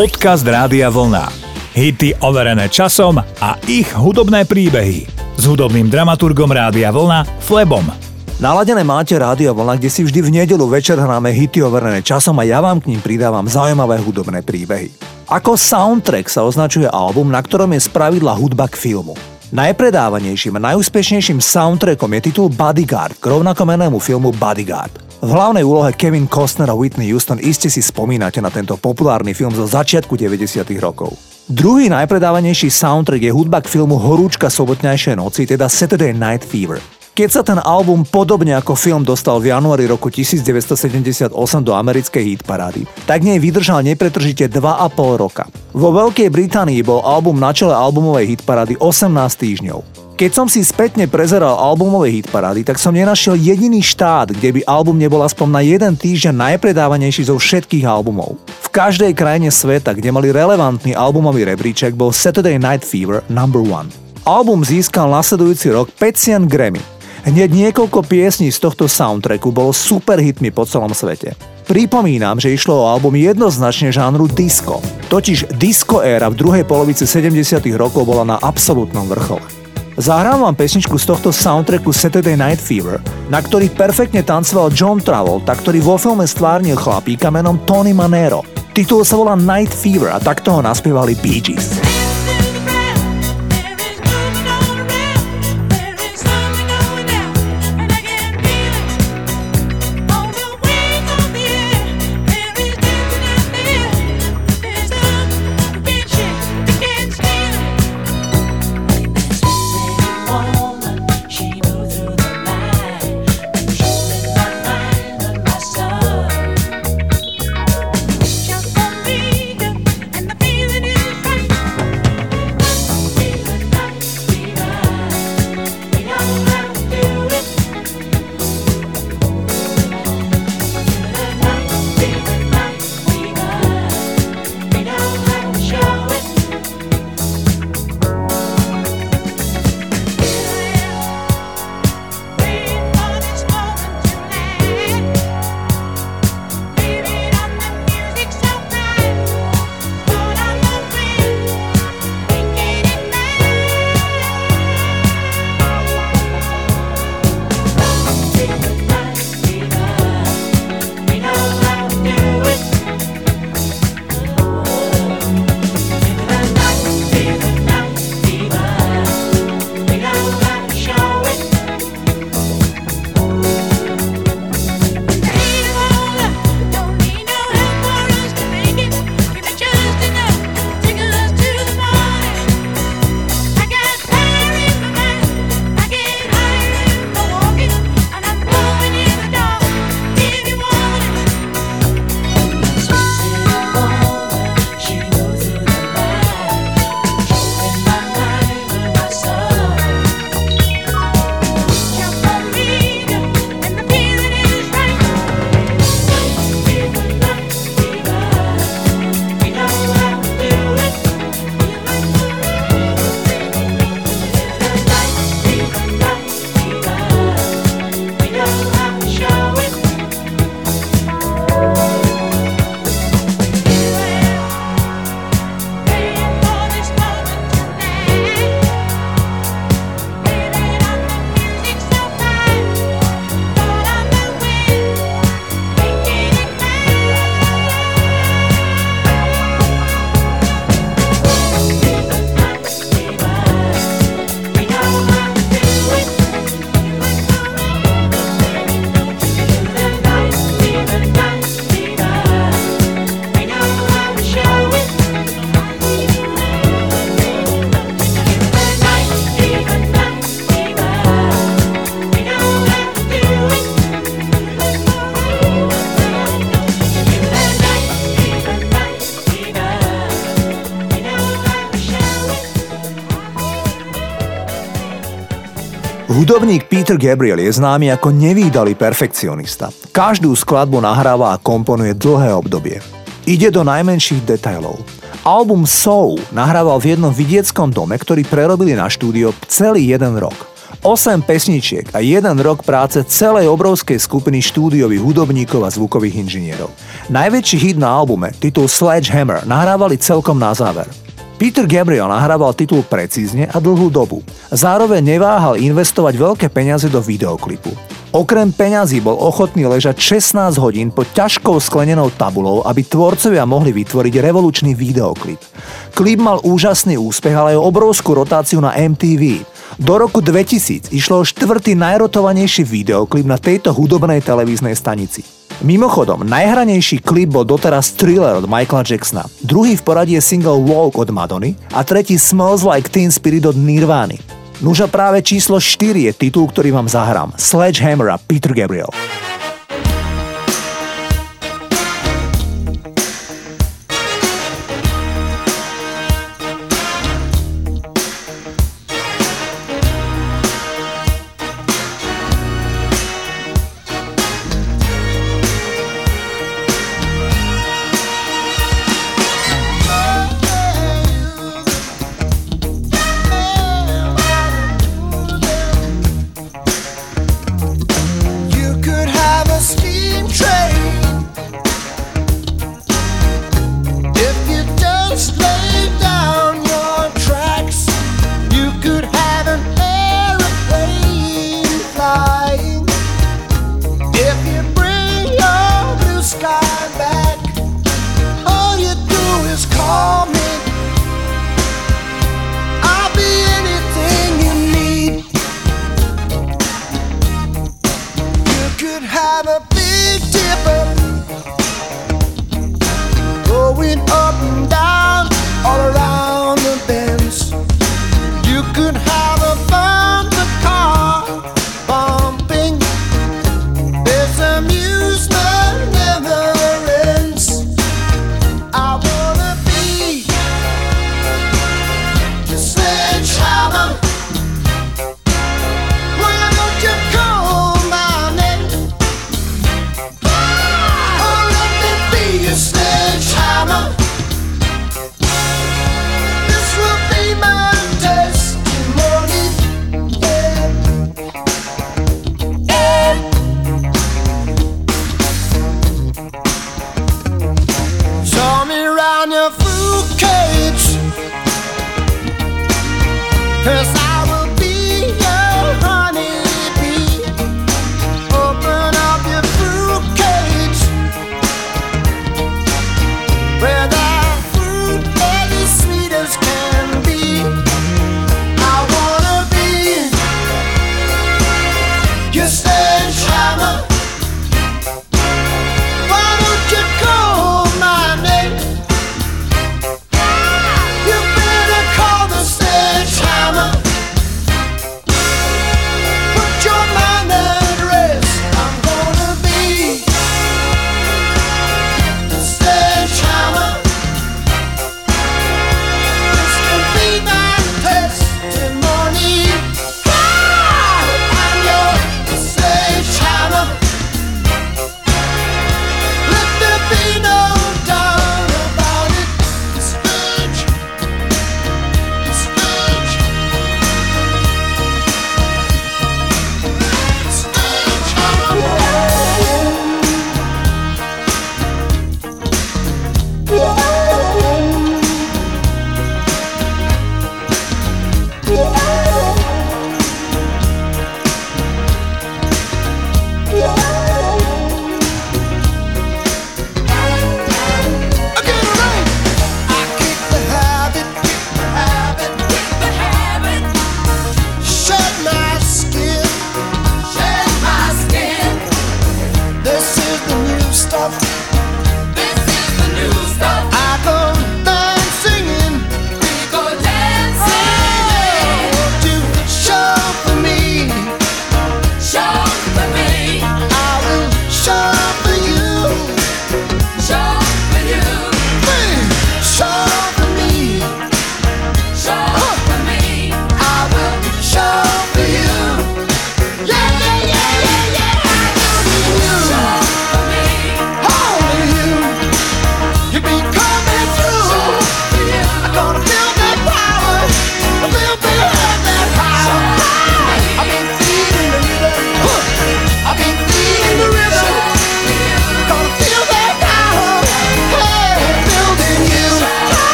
Podcast Rádia Vlna. Hity overené časom a ich hudobné príbehy. S hudobným dramaturgom Rádia Vlna, Flebom. Naladené máte Rádio Vlna, kde si vždy v nedelu večer hráme hity overené časom a ja vám k ním pridávam zaujímavé hudobné príbehy. Ako soundtrack sa označuje album, na ktorom je spravidla hudba k filmu. Najpredávanejším a najúspešnejším soundtrackom je titul Bodyguard k rovnakomenému filmu Bodyguard. V hlavnej úlohe Kevin Costner a Whitney Houston iste si spomínate na tento populárny film zo začiatku 90. rokov. Druhý najpredávanejší soundtrack je hudba k filmu Horúčka sobotnejšej noci, teda Saturday Night Fever. Keď sa ten album podobne ako film dostal v januári roku 1978 do americkej hitparády, tak nej vydržal nepretržite 2,5 roka. Vo Veľkej Británii bol album na čele albumovej hitparády 18 týždňov. Keď som si spätne prezeral albumové hitparády, tak som nenašiel jediný štát, kde by album nebol aspoň na jeden týždeň najpredávanejší zo všetkých albumov. V každej krajine sveta, kde mali relevantný albumový rebríček, bol Saturday Night Fever number one. Album získal nasledujúci rok 5 Grammy. Hneď niekoľko piesní z tohto soundtracku bolo super hitmi po celom svete. Pripomínam, že išlo o album jednoznačne žánru disco. Totiž disco éra v druhej polovici 70 rokov bola na absolútnom vrchole. Zahrám vám pesničku z tohto soundtracku Saturday Night Fever, na ktorý perfektne tancoval John Travolta, ktorý vo filme stvárnil chlapíka menom Tony Manero. Titul sa volá Night Fever a takto ho naspievali Bee Gees. Hudobník Peter Gabriel je známy ako nevýdalý perfekcionista. Každú skladbu nahráva a komponuje dlhé obdobie. Ide do najmenších detailov. Album Soul nahrával v jednom vidieckom dome, ktorý prerobili na štúdio celý jeden rok. 8 pesničiek a jeden rok práce celej obrovskej skupiny štúdiových hudobníkov a zvukových inžinierov. Najväčší hit na albume, titul Sledgehammer, nahrávali celkom na záver. Peter Gabriel nahrával titul precízne a dlhú dobu. Zároveň neváhal investovať veľké peniaze do videoklipu. Okrem peňazí bol ochotný ležať 16 hodín pod ťažkou sklenenou tabulou, aby tvorcovia mohli vytvoriť revolučný videoklip. Klip mal úžasný úspech, ale aj obrovskú rotáciu na MTV. Do roku 2000 išlo štvrtý najrotovanejší videoklip na tejto hudobnej televíznej stanici. Mimochodom, najhranejší klip bol doteraz Thriller od Michaela Jacksona, druhý v poradí je single Walk od Madony a tretí Smells Like Teen Spirit od Nirvány. Nuža práve číslo 4 je titul, ktorý vám zahrám. Sledgehammer a Peter Gabriel.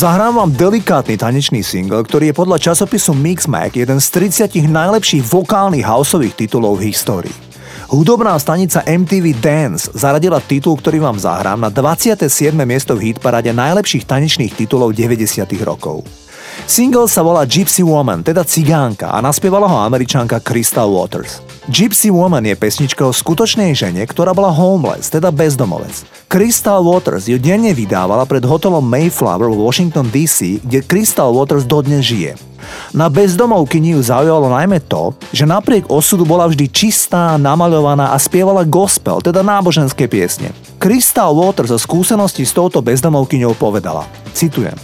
Zahrám vám delikátny tanečný single, ktorý je podľa časopisu Mixmag jeden z 30 najlepších vokálnych houseových titulov v histórii. Hudobná stanica MTV Dance zaradila titul, ktorý vám zahrám na 27. miesto v hitparade najlepších tanečných titulov 90. rokov. Single sa volá Gypsy Woman, teda cigánka a naspievala ho američanka Crystal Waters. Gypsy Woman je pesnička o skutočnej žene, ktorá bola homeless, teda bezdomovec. Crystal Waters ju denne vydávala pred hotelom Mayflower v Washington DC, kde Crystal Waters dodnes žije. Na bezdomovkyni ju zaujalo najmä to, že napriek osudu bola vždy čistá, namaľovaná a spievala gospel, teda náboženské piesne. Crystal Waters zo skúsenosti s touto bezdomovkyňou povedala, citujem,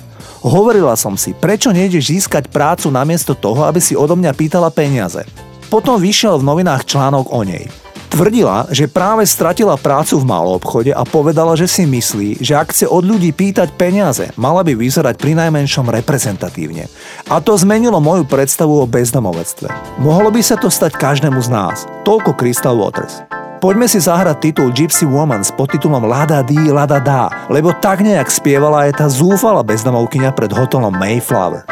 Hovorila som si, prečo nejdeš získať prácu namiesto toho, aby si odo mňa pýtala peniaze. Potom vyšiel v novinách článok o nej. Tvrdila, že práve stratila prácu v malom obchode a povedala, že si myslí, že ak chce od ľudí pýtať peniaze, mala by vyzerať pri najmenšom reprezentatívne. A to zmenilo moju predstavu o bezdomovectve. Mohlo by sa to stať každému z nás. Toľko Crystal Waters. Poďme si zahrať titul Gypsy Woman s podtitulom Lada Dí, Lada Dá, lebo tak nejak spievala aj tá zúfala bezdomovkyňa pred hotelom Mayflower.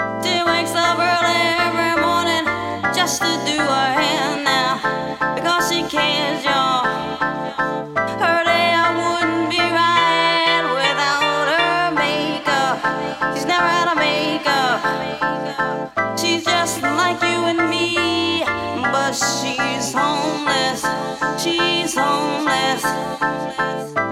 Yes.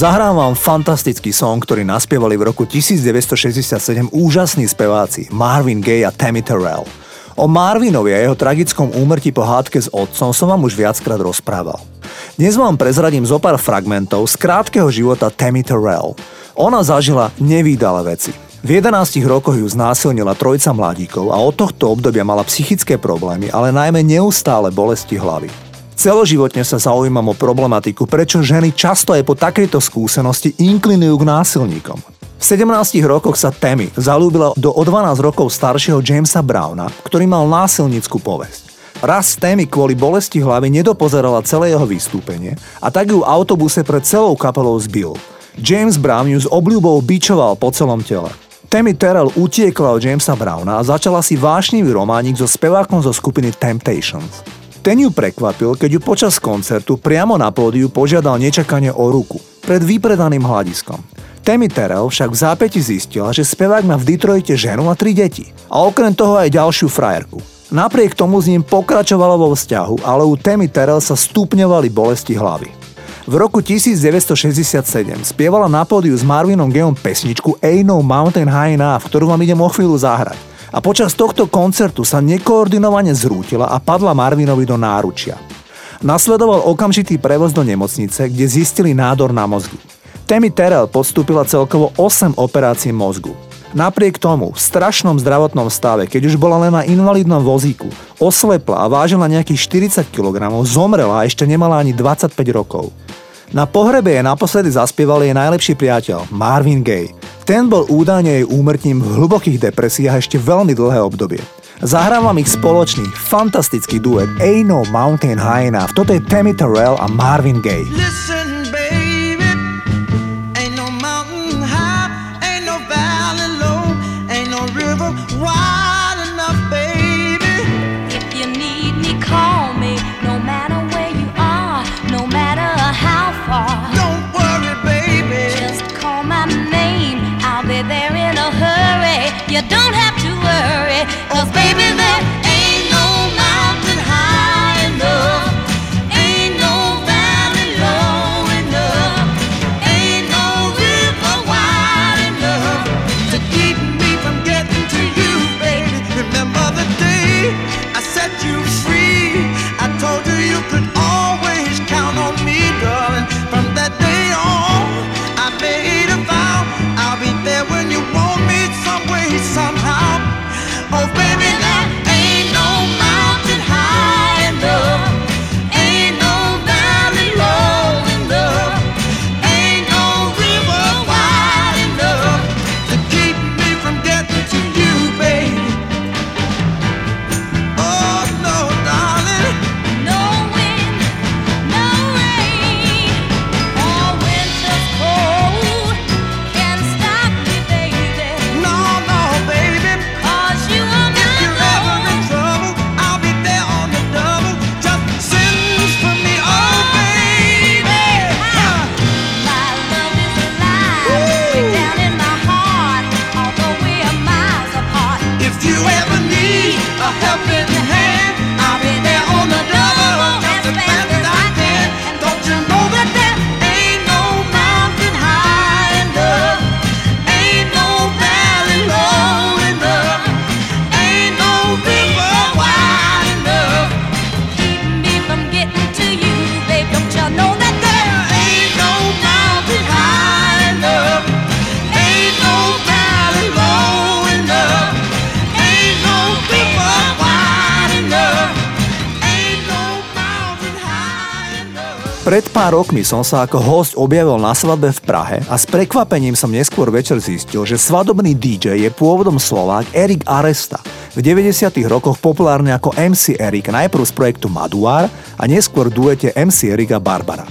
Zahrám vám fantastický song, ktorý naspievali v roku 1967 úžasní speváci Marvin Gaye a Tammy Terrell. O Marvinovi a jeho tragickom úmrtí po hádke s otcom som vám už viackrát rozprával. Dnes vám prezradím zo pár fragmentov z krátkeho života Tammy Terrell. Ona zažila nevýdale veci. V 11 rokoch ju znásilnila trojca mladíkov a od tohto obdobia mala psychické problémy, ale najmä neustále bolesti hlavy. Celoživotne sa zaujímam o problematiku, prečo ženy často aj po takejto skúsenosti inklinujú k násilníkom. V 17 rokoch sa Tammy zalúbila do o 12 rokov staršieho Jamesa Browna, ktorý mal násilnickú povesť. Raz Tammy kvôli bolesti hlavy nedopozerala celé jeho vystúpenie a tak ju v autobuse pred celou kapelou zbil. James Brown ju s obľubou bičoval po celom tele. Tammy Terrell utiekla od Jamesa Browna a začala si vášnivý románik so spevákom zo skupiny Temptations. Ten ju prekvapil, keď ju počas koncertu priamo na pódiu požiadal nečakane o ruku, pred vypredaným hľadiskom. Tammy Terrell však v zápäti zistila, že spevák má v Detroite ženu a tri deti. A okrem toho aj ďalšiu frajerku. Napriek tomu s ním pokračovala vo vzťahu, ale u Tammy Terrell sa stupňovali bolesti hlavy. V roku 1967 spievala na pódiu s Marvinom Geom pesničku Ain't No Mountain High Enough, ktorú vám idem o chvíľu zahrať. A počas tohto koncertu sa nekoordinovane zrútila a padla Marvinovi do náručia. Nasledoval okamžitý prevoz do nemocnice, kde zistili nádor na mozgu. Tammy Terrell podstúpila celkovo 8 operácií mozgu. Napriek tomu, v strašnom zdravotnom stave, keď už bola len na invalidnom vozíku, oslepla a vážila nejakých 40 kg, zomrela a ešte nemala ani 25 rokov. Na pohrebe je naposledy zaspieval jej najlepší priateľ, Marvin Gaye. Ten bol údajne jej úmrtím v hlbokých depresiách ešte veľmi dlhé obdobie. Zahrávam ich spoločný, fantastický duet Ain't No Mountain High Enough. Toto je Tammy Terrell a Marvin Gaye. Listen. You baby, there rokmi som sa ako host objavil na svadbe v Prahe a s prekvapením som neskôr večer zistil, že svadobný DJ je pôvodom Slovák Erik Aresta. V 90. rokoch populárne ako MC Erik najprv z projektu Maduár a neskôr duete MC Erik a Barbara.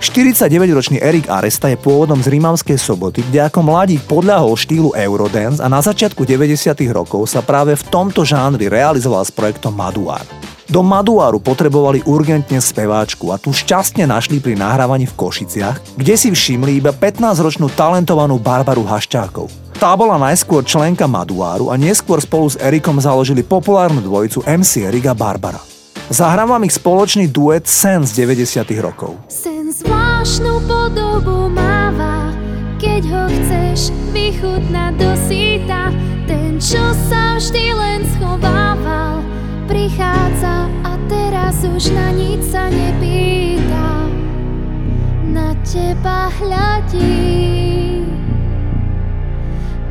49-ročný Erik Aresta je pôvodom z Rímavskej soboty, kde ako mladík podľahol štýlu Eurodance a na začiatku 90. rokov sa práve v tomto žánri realizoval s projektom Maduár. Do Maduáru potrebovali urgentne speváčku a tu šťastne našli pri nahrávaní v Košiciach, kde si všimli iba 15-ročnú talentovanú Barbaru Haščákov. Tá bola najskôr členka Maduáru a neskôr spolu s Erikom založili populárnu dvojicu MC Erik a Barbara. Zahrávam ich spoločný duet Sen z 90 rokov. Sen zvláštnu podobu máva, keď ho chceš vychutnať do síta, ten, čo sa vždy len schovával, prichádza a teraz už na nič sa nepýta. Na teba hľadí.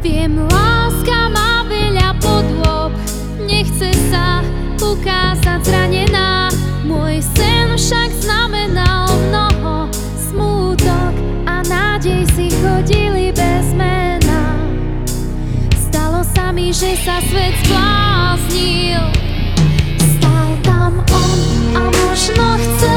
Viem, láska má veľa podôb, nechce sa ukázať zranená. Môj sen však znamenal mnoho, smútok a nádej si chodili bez mena. Stalo sa mi, že sa svet zbláznil, a možno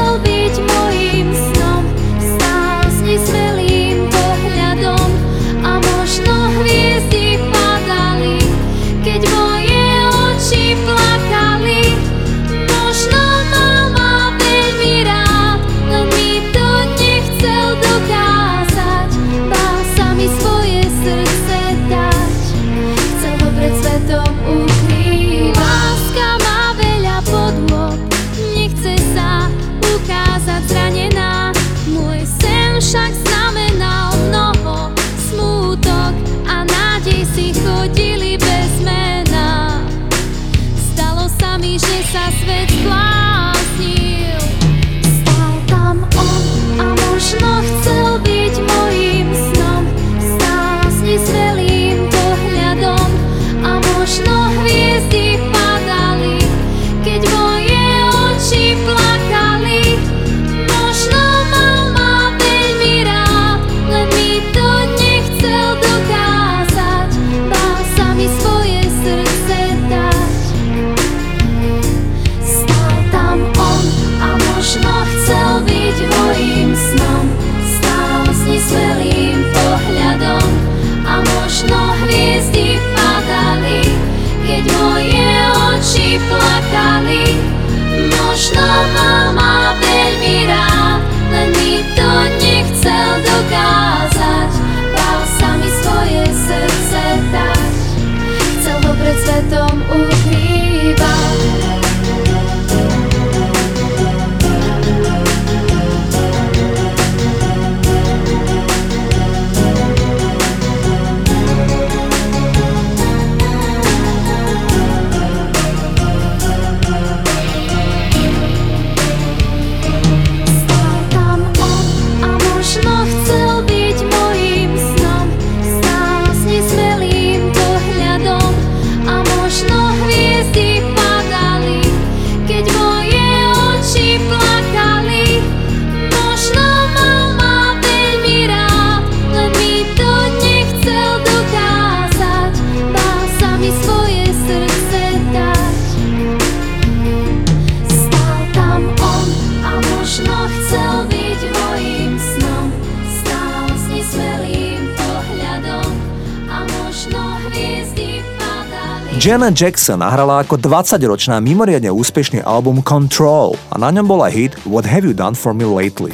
Janet Jackson nahrala ako 20-ročná mimoriadne úspešný album Control a na ňom bola hit What Have You Done For Me Lately.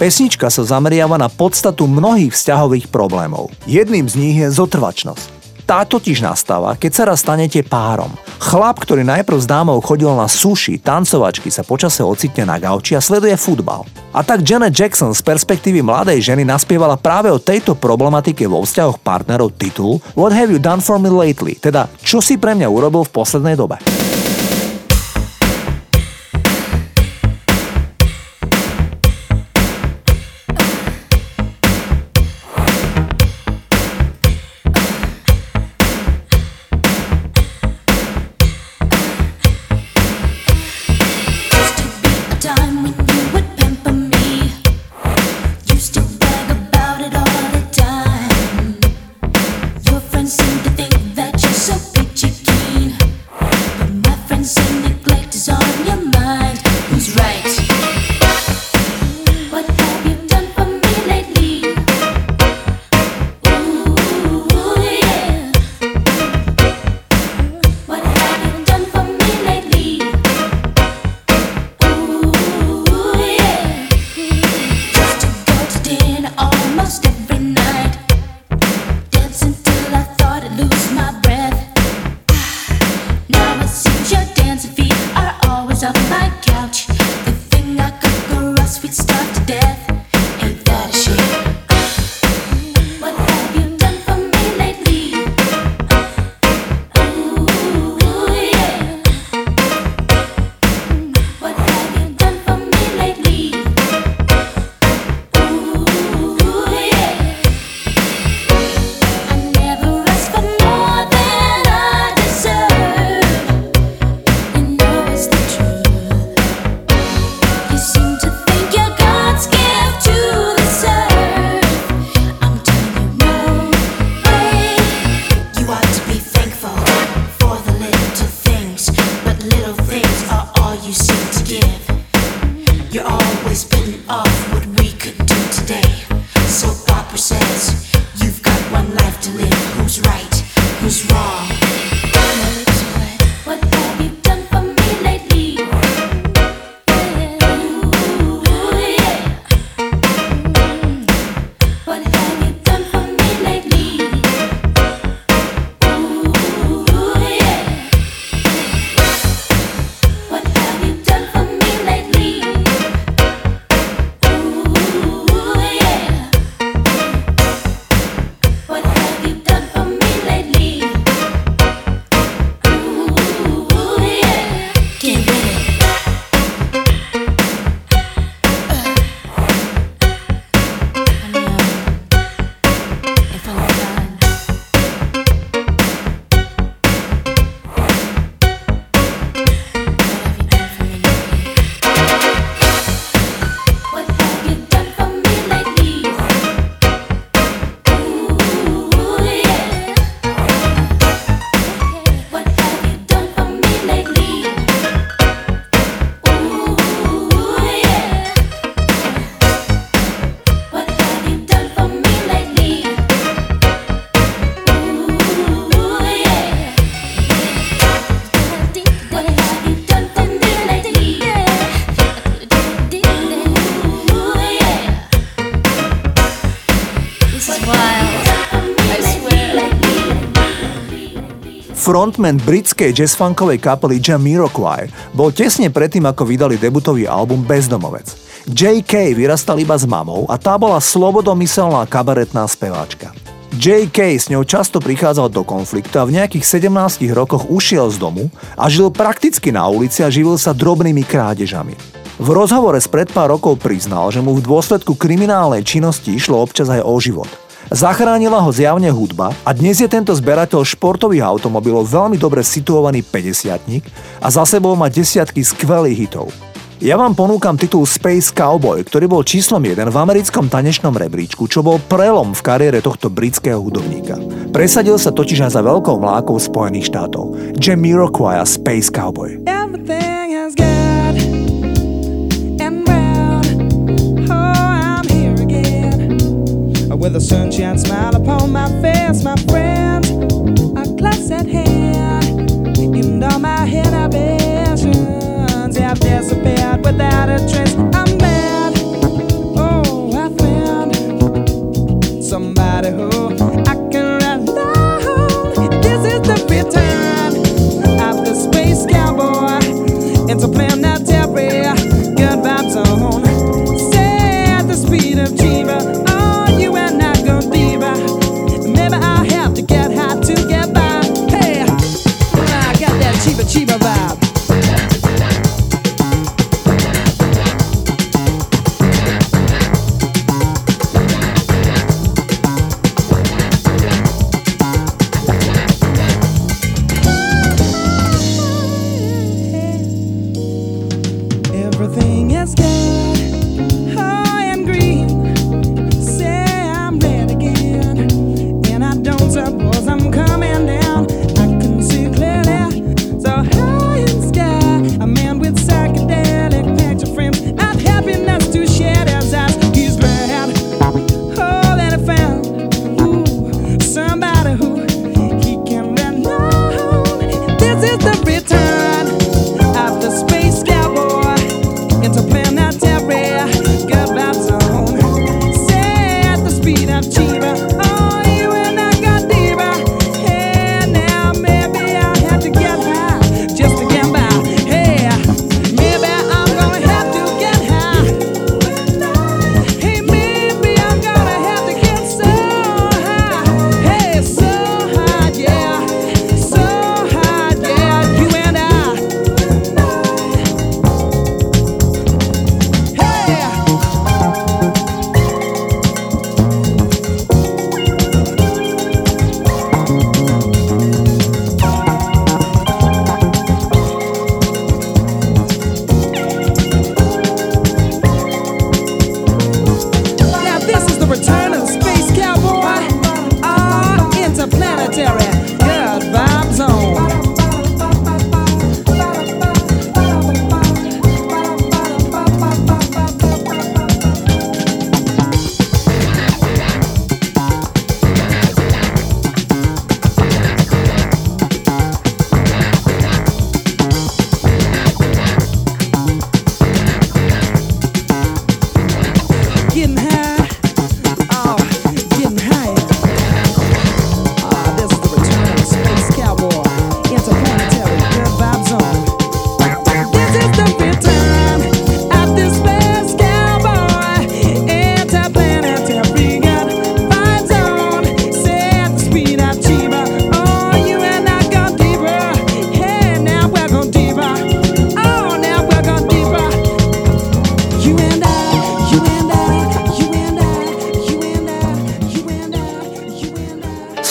Pesnička sa zameriava na podstatu mnohých vzťahových problémov. Jedným z nich je zotrvačnosť. Tá totiž nastáva, keď sa raz stanete párom. Chlap, ktorý najprv s dámou chodil na suši, tancovačky, sa počase ocitne na gauči a sleduje futbal. A tak Janet Jackson z perspektívy mladej ženy naspievala práve o tejto problematike vo vzťahoch partnerov titul What have you done for me lately? Teda, čo si pre mňa urobil v poslednej dobe? Frontman britskej jazzfunkovej kapely Jamiroquai bol tesne predtým, ako vydali debutový album Bezdomovec. J.K. vyrastal iba s mamou a tá bola slobodomyselná kabaretná speváčka. J.K. s ňou často prichádzal do konfliktu a v nejakých 17 rokoch ušiel z domu a žil prakticky na ulici a živil sa drobnými krádežami. V rozhovore spred pár rokov priznal, že mu v dôsledku kriminálnej činnosti išlo občas aj o život – Zachránila ho zjavne hudba a dnes je tento zberateľ športových automobilov veľmi dobre situovaný 50 a za sebou má desiatky skvelých hitov. Ja vám ponúkam titul Space Cowboy, ktorý bol číslom 1 v americkom tanečnom rebríčku, čo bol prelom v kariére tohto britského hudobníka. Presadil sa totiž aj za veľkou mlákou Spojených štátov. Jamiroquai a Space Cowboy. Everything a sunshine smile upon my face, my friend. A glass at hand, and all my inhibitions have disappeared without a trace. I'm mad. Oh, I found somebody who I can rely on. This is the return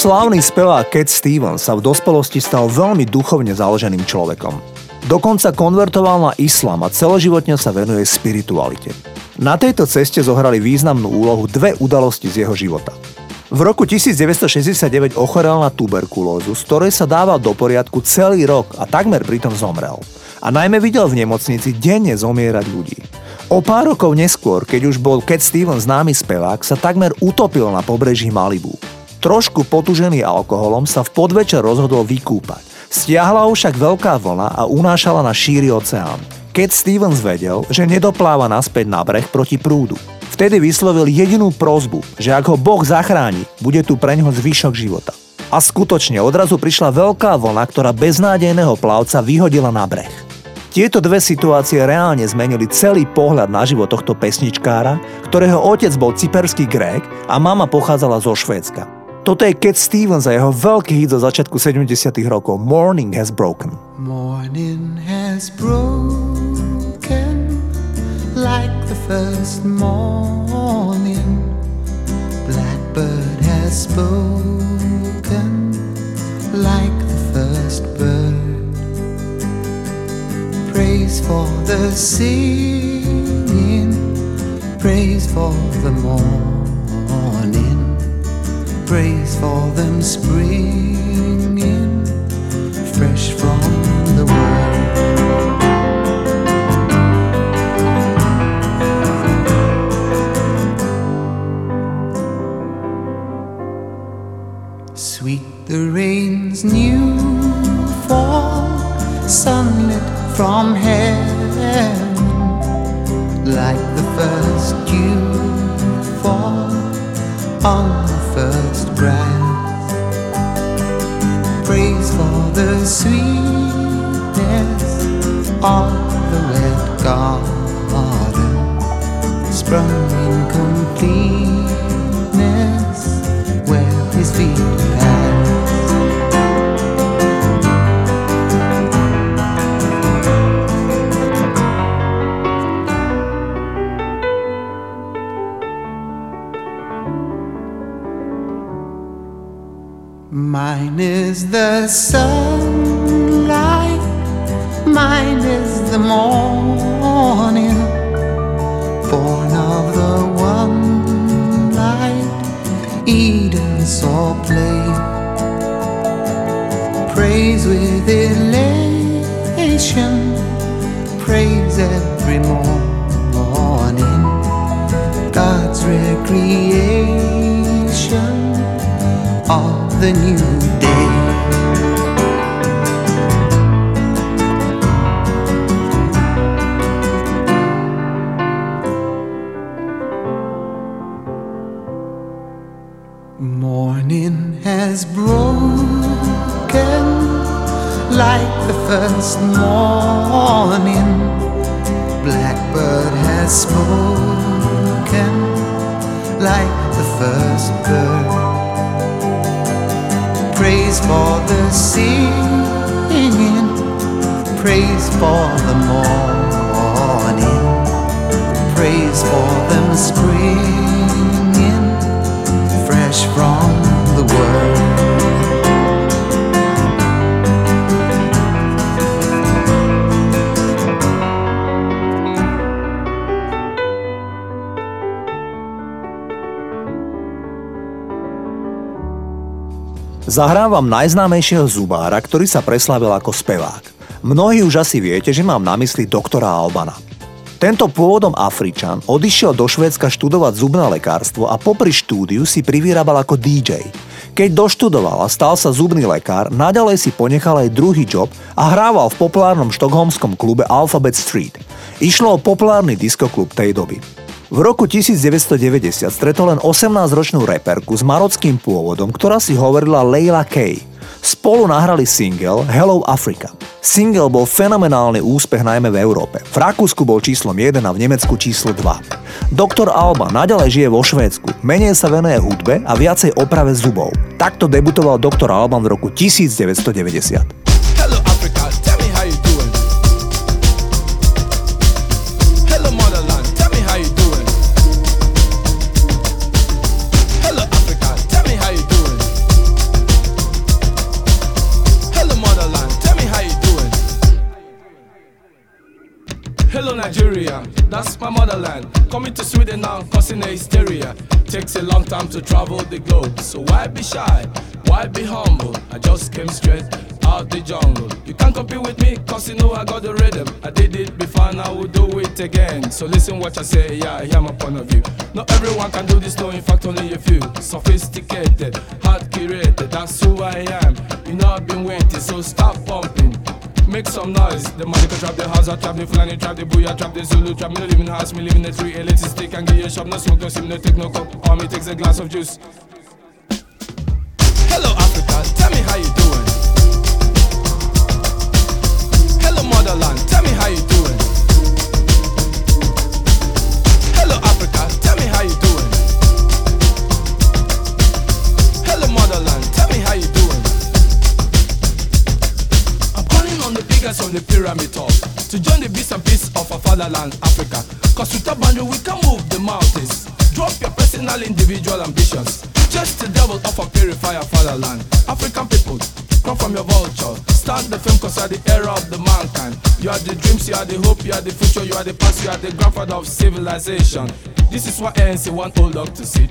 Slávny spevák Cat Stevens sa v dospelosti stal veľmi duchovne založeným človekom. Dokonca konvertoval na islám a celoživotne sa venuje spiritualite. Na tejto ceste zohrali významnú úlohu dve udalosti z jeho života. V roku 1969 ochorel na tuberkulózu, z ktorej sa dával do poriadku celý rok a takmer pritom zomrel. A najmä videl v nemocnici denne zomierať ľudí. O pár rokov neskôr, keď už bol Cat Stevens známy spevák, sa takmer utopil na pobreží Malibu. Trošku potužený alkoholom sa v podvečer rozhodol vykúpať. Stiahla ho však veľká vlna a unášala na šíri oceán. Cat Stevens vedel, že nedopláva naspäť na breh proti prúdu. Vtedy vyslovil jedinú prozbu, že ak ho Boh zachráni, bude tu preňho zvyšok života. A skutočne odrazu prišla veľká vlna, ktorá beznádejného plavca vyhodila na breh. Tieto dve situácie reálne zmenili celý pohľad na život tohto pesničkára, ktorého otec bol cyperský Grék a mama pochádzala zo Švédska. Toto je Cat Stevens a jeho veľký hit zo začiatku 70 rokov Morning Has Broken. Morning has broken like the first morning. Blackbird has spoken like the first bird. Praise for the singing, praise for the morning, praise for them springing Zahrám vám najznámejšieho zubára, ktorý sa preslavil ako spevák. Mnohí už asi viete, že mám na mysli doktora Albana. Tento pôvodom Afričan odišiel do Švédska študovať zubné lekárstvo a popri štúdiu si privyrábal ako DJ. Keď doštudoval a stal sa zubný lekár, naďalej si ponechal aj druhý job a hrával v populárnom štokholmskom klube Alphabet Street. Išlo o populárny diskoklub tej doby. V roku 1990 stretol len 18-ročnú reperku s marockým pôvodom, ktorá si hovorila Leila Kay. Spolu nahrali single Hello Africa. Single bol fenomenálny úspech najmä v Európe. V Rakúsku bol číslom 1 a v Nemecku číslo 2. Doktor Alba naďalej žije vo Švédsku, menej sa venuje hudbe a viacej oprave zubov. Takto debutoval doktor Alban v roku 1990. That's my motherland. Coming to Sweden now, causing a hysteria. Takes a long time to travel the globe, so why be shy? Why be humble? I just came straight out the jungle. You can't compete with me, cause you know I got the rhythm. I did it before I will do it again. So listen what I say, yeah, hear my point of view. Not everyone can do this, no, in fact, only a few. Sophisticated, hard curated, that's who I am. You know I've been waiting, so stop pumping. Make some noise. The money can trap the house, I trap the Fulani, trap the Booyah, trap the Zulu, trap me no live in house, me live in the tree, elitist stick and give you a shop, no smoke, no sim, no take no cup. Me takes a glass of juice. Hello Africa, tell me how you doing. Hello motherland, tell me how you doing. On the pyramid top to join the beast and peace of our fatherland, Africa. Cause with a boundary we can move the mountains. Drop your personal, individual ambitions. Just the devil of a purifier fatherland. African people, come from your vulture. Start the film cause you are the era of the mankind. You are the dreams, you are the hope, you are the future, you are the past, you are the grandfather of civilization. This is what ANC want old dog to see.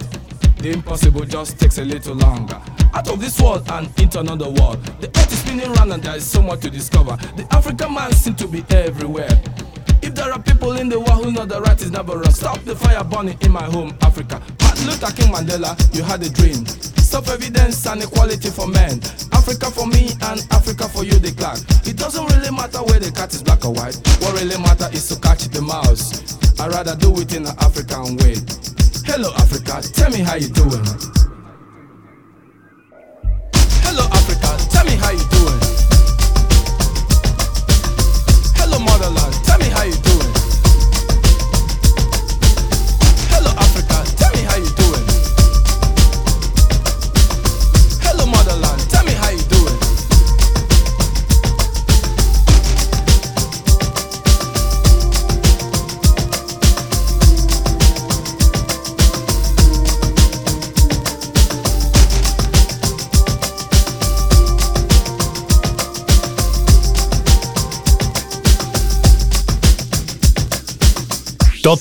The impossible just takes a little longer. Out of this world and into another world. The earth is spinning round and there is so much to discover. The African man seems to be everywhere. If there are people in the world who know the right is never wrong, stop the fire burning in my home, Africa. Martin Luther King Mandela, you had a dream. Self evidence and equality for men. Africa for me and Africa for you, declare. It doesn't really matter where the cat is black or white. What really matters is to catch the mouse. I'd rather do it in an African way. Hello, Africa, tell me how you doing.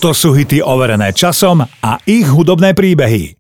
Toto sú hity overené časom a ich hudobné príbehy.